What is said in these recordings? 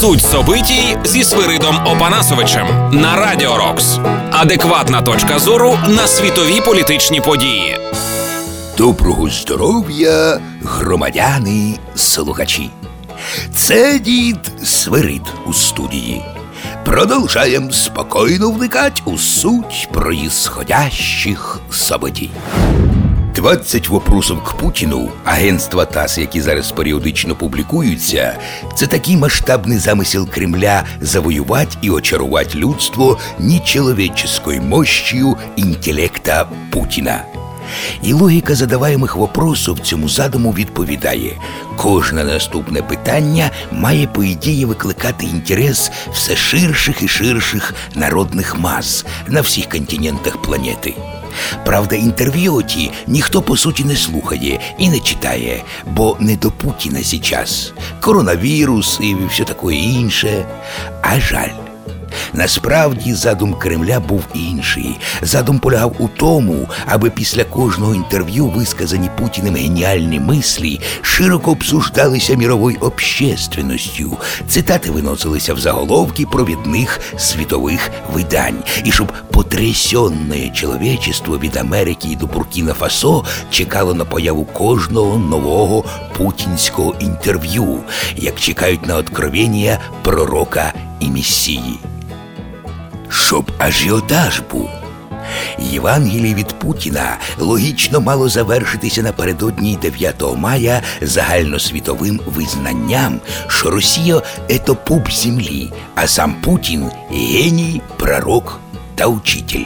Суть собитій зі Свиридом Опанасовичем на Радіо Рокс. Адекватна точка зору на світові політичні події. Доброго здоров'я, громадяни слухачі. Це дід Свирид у студії. Продовжаємо спокійно вникати у суть происходящих событий. 20 вопросов к Путіну агентства ТАСС, які зараз періодично публікуються, це такий масштабний замисел Кремля завоювати і очарувати людство нечеловеческою мощью інтелекта Путіна. І логіка задаваємих вопросів цьому задуму відповідає: кожне наступне питання має, по ідеї, викликати інтерес все ширших і ширших народних мас на всіх континентах планети. Правда, інтерв'ю ті ніхто по суті не слухає і не читає, бо не до Путіна зараз. Коронавірус і все таке інше. А жаль. Насправді задум Кремля був інший. Задум полягав у тому, аби після кожного інтерв'ю висказані Путіним геніальні мислі широко обсуждалися міровою общественностью. Цитати виносилися в заголовки провідних світових видань, і щоб потрясенне чоловічество від Америки до Буркіна Фасо чекало на появу кожного нового путінського інтерв'ю, як чекають на откровення пророка і месії щоб ажіотаж був. Євангеліє від Путіна логічно мало завершитися напередодні 9 мая загальносвітовим визнанням, що Росія ето пуп землі, а сам Путін геній, пророк та учитель.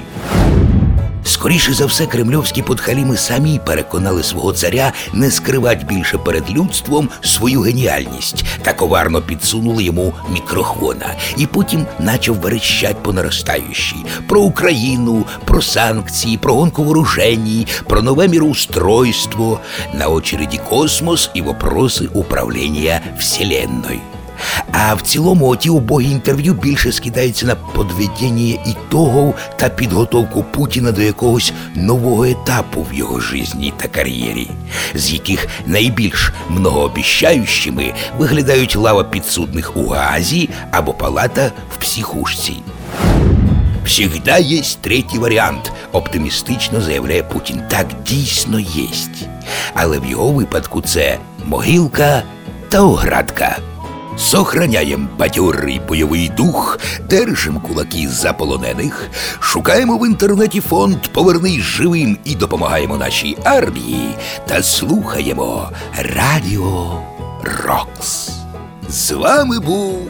Скоріше за все, кремльовські подхаліми самі переконали свого царя не скривати більше перед людством свою геніальність та коварно підсунули йому мікрохвона. І потім начав верещать по наростаючій про Україну, про санкції, про гонку вооруженій, про нове міроустройство, на очереді космос і вопроси управління Вселенною. А в цілому оті убогі інтерв'ю більше скидаються на подведення ітогів та підготовку Путіна до якогось нового етапу в його житті та кар'єрі, з яких найбільш многообіщаючими виглядають лава підсудних у Гаазі або палата в психушці. Всегда є третій варіант, оптимістично заявляє Путін. Так дійсно є. Але в його випадку це могилка та оградка. Сохраняємо бадьорий бойовий дух, держимо кулаки за полонених, шукаємо в інтернеті фонд Повернись живим і допомагаємо нашій армії та слухаємо Радіо Рокс. З вами був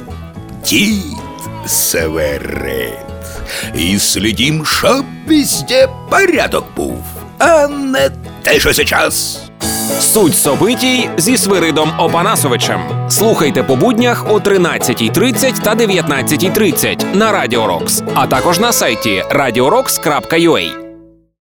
дід Северет. І слідім, щоб везде порядок був, а не те, що сейчас. Суть собитій зі Свиридом Опанасовичем. Слухайте по буднях о 13.30 та 19.30 на Радіо Рокс, а також на сайті radiorocks.ua.